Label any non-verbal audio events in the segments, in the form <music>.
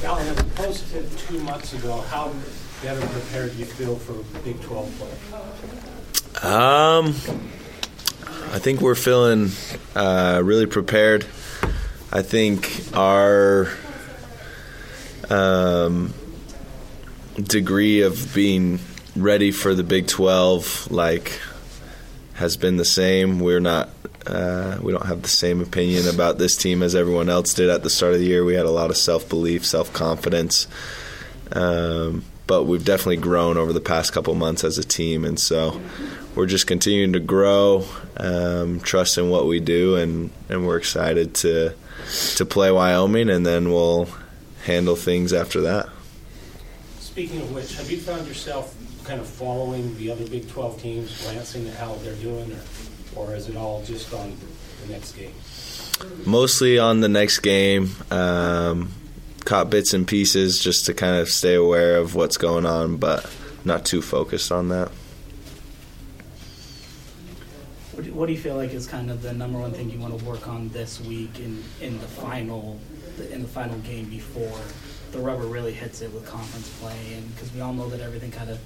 Dallin, as opposed to two months ago, how better prepared do you feel for Big 12 play? Um, I think we're feeling uh, really prepared. I think our um, degree of being ready for the Big 12, like, has been the same. We're not. Uh, we don't have the same opinion about this team as everyone else did at the start of the year. We had a lot of self belief, self confidence, um, but we've definitely grown over the past couple months as a team, and so we're just continuing to grow, um, trust in what we do, and, and we're excited to to play Wyoming, and then we'll handle things after that. Speaking of which, have you found yourself kind of following the other Big 12 teams, glancing at how they're doing, or, or is it all just on the next game? Mostly on the next game. Um, caught bits and pieces just to kind of stay aware of what's going on, but not too focused on that. What do, what do you feel like is kind of the number one thing you want to work on this week in, in the final in the final game before the rubber really hits it with conference play? And because we all know that everything kind of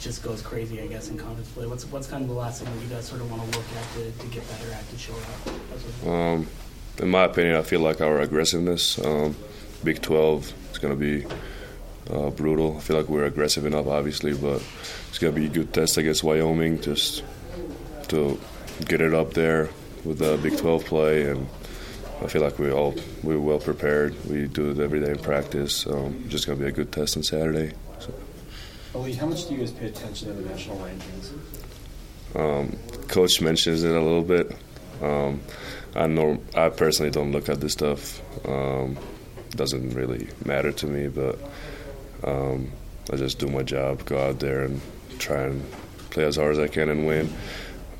just goes crazy, I guess, in conference play. What's what's kind of the last thing that you guys sort of want to work at to, to get better at to show up? Um, in my opinion, I feel like our aggressiveness, um, Big 12, is going to be uh, brutal. I feel like we're aggressive enough, obviously, but it's going to be a good test against Wyoming just to get it up there with the Big 12 play, and I feel like we all we're well prepared. We do it every day in practice. Um, just gonna be a good test on Saturday. How much do you guys pay attention to the national rankings? Um, Coach mentions it a little bit. Um, I know I personally don't look at this stuff. Um, doesn't really matter to me, but um, I just do my job, go out there and try and play as hard as I can and win.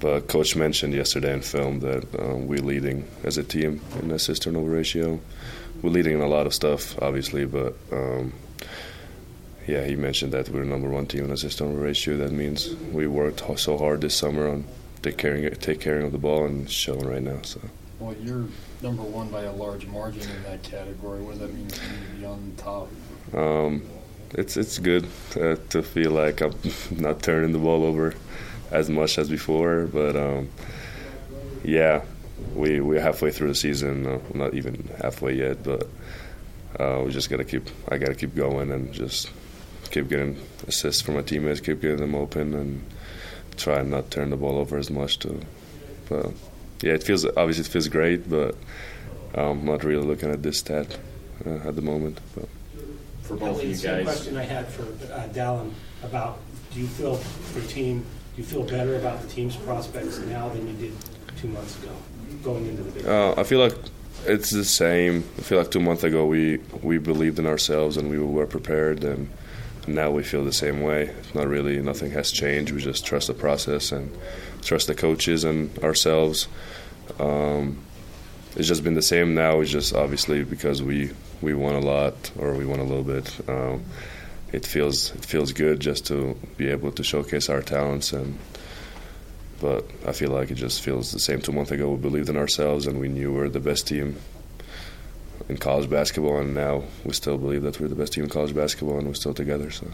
But coach mentioned yesterday in film that um, we're leading as a team in assist turnover ratio. We're leading in a lot of stuff, obviously, but um, yeah, he mentioned that we're number one team in assist turnover ratio. That means we worked so hard this summer on take caring take caring of the ball and showing right now. So. Well, you're number one by a large margin in that category. What does that mean to be on top? Um, it's it's good uh, to feel like I'm <laughs> not turning the ball over as much as before. But um, yeah, we we're halfway through the season. Uh, not even halfway yet, but uh, we just gotta keep. I gotta keep going and just keep getting assists from my teammates, keep getting them open, and try and not turn the ball over as much. To, but yeah, it feels obviously it feels great, but I'm not really looking at this stat uh, at the moment. But. For both of you guys, question I had for uh, Dallin about do you feel for team Do you feel better about the team's prospects now than you did two months ago, going into the big? Uh, I feel like it's the same. I feel like two months ago we we believed in ourselves and we were prepared, and now we feel the same way. Not really, nothing has changed. We just trust the process and trust the coaches and ourselves. Um, it's just been the same now. It's just obviously because we we won a lot or we won a little bit. Um, it feels it feels good just to be able to showcase our talents and but I feel like it just feels the same two months ago we believed in ourselves and we knew we are the best team in college basketball and now we still believe that we're the best team in college basketball and we're still together so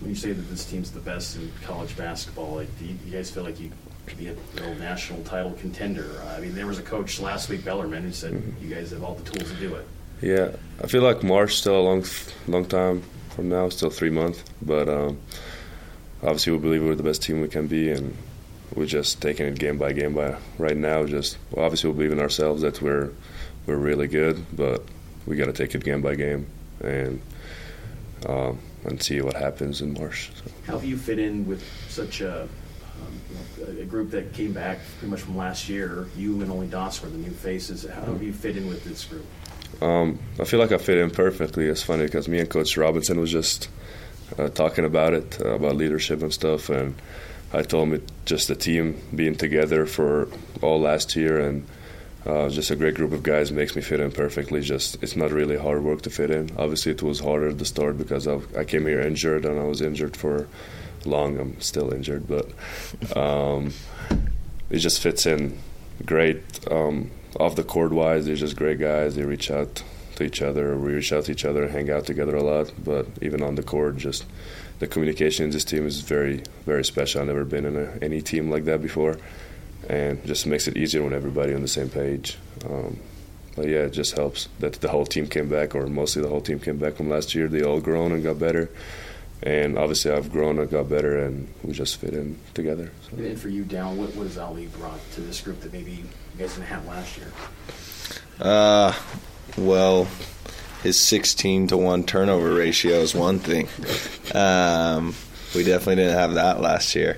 when you say that this team's the best in college basketball like do you, you guys feel like you could be a real national title contender I mean there was a coach last week Bellarmine who said mm-hmm. you guys have all the tools to do it yeah I feel like March still a long long time from now, still three months. But um, obviously, we believe we're the best team we can be, and we're just taking it game by game by right now. Just well, obviously, we believe in ourselves that we're we're really good, but we got to take it game by game and um, and see what happens in March. So. How have you fit in with such a um, a group that came back pretty much from last year. You and only Doss were the new faces. How have you fit in with this group? Um, I feel like I fit in perfectly. It's funny because me and Coach Robinson was just uh, talking about it, uh, about leadership and stuff, and I told him it, just the team being together for all last year and uh, just a great group of guys makes me fit in perfectly. Just it's not really hard work to fit in. Obviously, it was harder at the start because I, I came here injured and I was injured for long. I'm still injured, but um, it just fits in great. Um, off the court wise, they're just great guys. They reach out to each other. We reach out to each other hang out together a lot. But even on the court, just the communication in this team is very, very special. I've never been in a, any team like that before, and just makes it easier when everybody on the same page. Um, but yeah, it just helps that the whole team came back, or mostly the whole team came back from last year. They all grown and got better, and obviously I've grown and got better, and we just fit in together. So. And for you, Dallin, what, what has Aly brought to this group that maybe you guys didn't have last year? Uh, well, his 16 to 1 turnover ratio is one thing. <laughs> Um, we definitely didn't have that last year.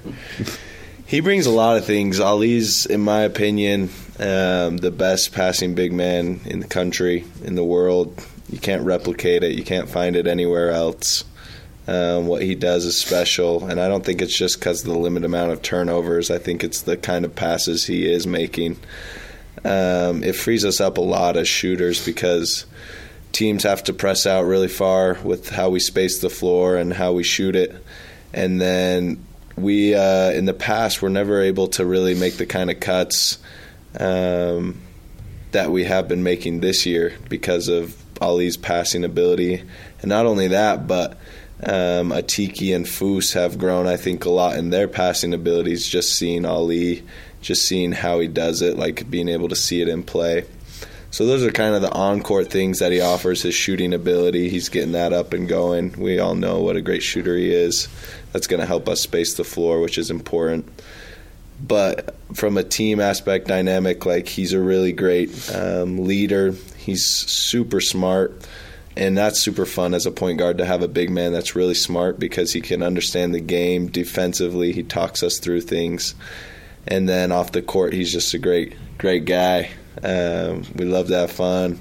He brings a lot of things. Aly's, in my opinion, um, the best passing big man in the country, in the world. You can't replicate it, you can't find it anywhere else. Um, what he does is special, and I don't think it's just because of the limited amount of turnovers. I think it's the kind of passes he is making. Um, it frees us up a lot as shooters because teams have to press out really far with how we space the floor and how we shoot it. And then we, uh, in the past, were never able to really make the kind of cuts um, that we have been making this year because of Aly's passing ability. And not only that, but um, Atiki and Foos have grown, I think, a lot in their passing abilities. Just seeing Aly, just seeing how he does it, like being able to see it in play. So those are kind of the on-court things that he offers. His shooting ability, he's getting that up and going. We all know what a great shooter he is. That's going to help us space the floor, which is important. But from a team aspect dynamic, like he's a really great um, leader. He's super smart and that's super fun as a point guard to have a big man that's really smart because he can understand the game defensively. He talks us through things, and then off the court, he's just a great, great guy. Um, we love to have fun,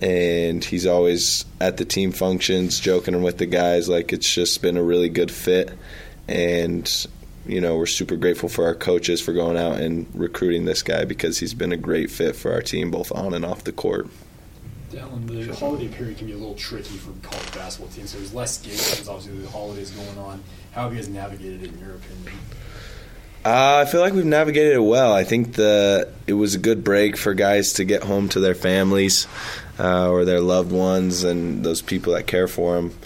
and he's always at the team functions, joking with the guys. Like it's just been a really good fit, and you know we're super grateful for our coaches for going out and recruiting this guy because he's been a great fit for our team both on and off the court. Dallin, the holiday period can be a little tricky for college basketball teams. So there's less games because obviously the holidays going on. How have you guys navigated it in your opinion? Uh, I feel like we've navigated it well. I think the it was a good break for guys to get home to their families uh, or their loved ones and those people that care for them.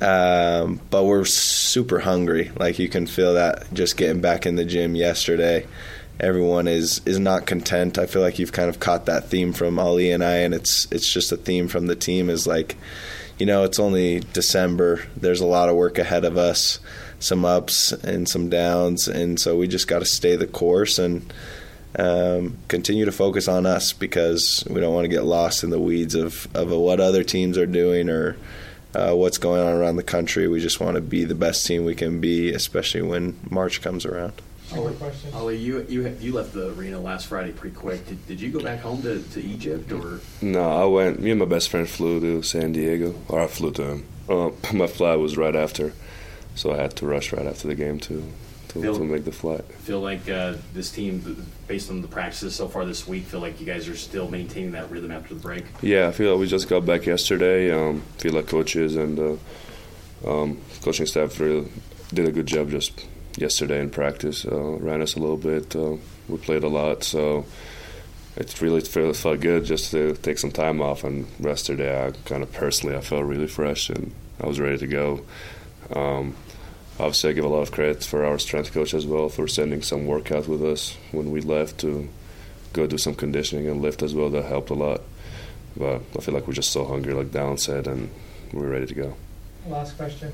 Um, but we're super hungry. Like you can feel that just getting back in the gym yesterday everyone is is not content. I feel like you've kind of caught that theme from Aly and I, and it's it's just a theme from the team. Is like, you know, it's only December. There's a lot of work ahead of us, some ups and some downs, and so we just got to stay the course and um, continue to focus on us because we don't want to get lost in the weeds of of what other teams are doing or. Uh, what's going on around the country? We just want to be the best team we can be, especially when March comes around. Aly, Aly, you you you left the arena last Friday pretty quick. Did, did you go back home to, to Egypt or? No, I went. Me and my best friend flew to San Diego, or I flew to him. Uh, <laughs> my flight was right after, so I had to rush right after the game to to, Feel- to make the flight. Feel like uh, this team, based on the practices so far this week, feel like you guys are still maintaining that rhythm after the break. Yeah, I feel like we just got back yesterday. Um, feel like coaches and uh, um, coaching staff really did a good job just yesterday in practice. Uh, ran us a little bit. Uh, we played a lot, so it really felt, felt good just to take some time off and rest today. I kind of personally, I felt really fresh and I was ready to go. Um, obviously, I give a lot of credit for our strength coach as well for sending some workout with us when we left to go do some conditioning and lift as well. That helped a lot. But I feel like we're just so hungry, like Dallin said, and we're ready to go. Last question.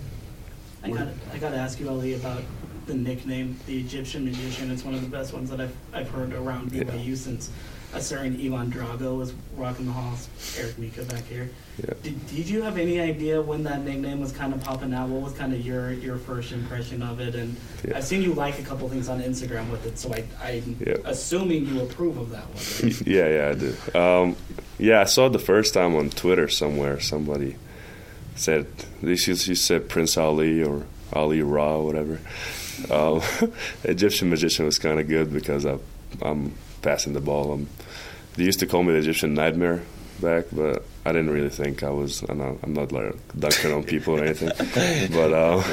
I got I got to ask you, Aly, about the nickname, the Egyptian magician. It's one of the best ones that I've I've heard around Yeah. BYU since a certain Ivan Drago was rocking the halls. Eric Mika back here. Yeah. Did, did you have any idea when that nickname was kind of popping out? What was kind of your your first impression of it? And Yeah. I've seen you like a couple things on Instagram with it, so I I'm Yeah. assuming you approve of that one. <laughs> yeah, yeah, I do. Um, yeah, I saw it the first time on Twitter somewhere. Somebody said this. You you said Prince Ali or Ali Ra, or whatever. Um, <laughs> Egyptian magician was kind of good because I, I'm passing the ball. I'm, they used to call me the Egyptian nightmare back, but I didn't really think I was. I'm not, I'm not like dunking on people or anything, <laughs> but um,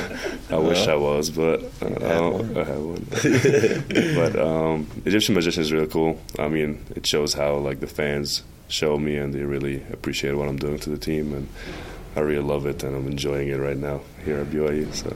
I wish I was. But uh, I had one. <laughs> but um, Egyptian magician is really cool. I mean, it shows how like the fans show me, and they really appreciate what I'm doing to the team, and I really love it, and I'm enjoying it right now here at BYU. So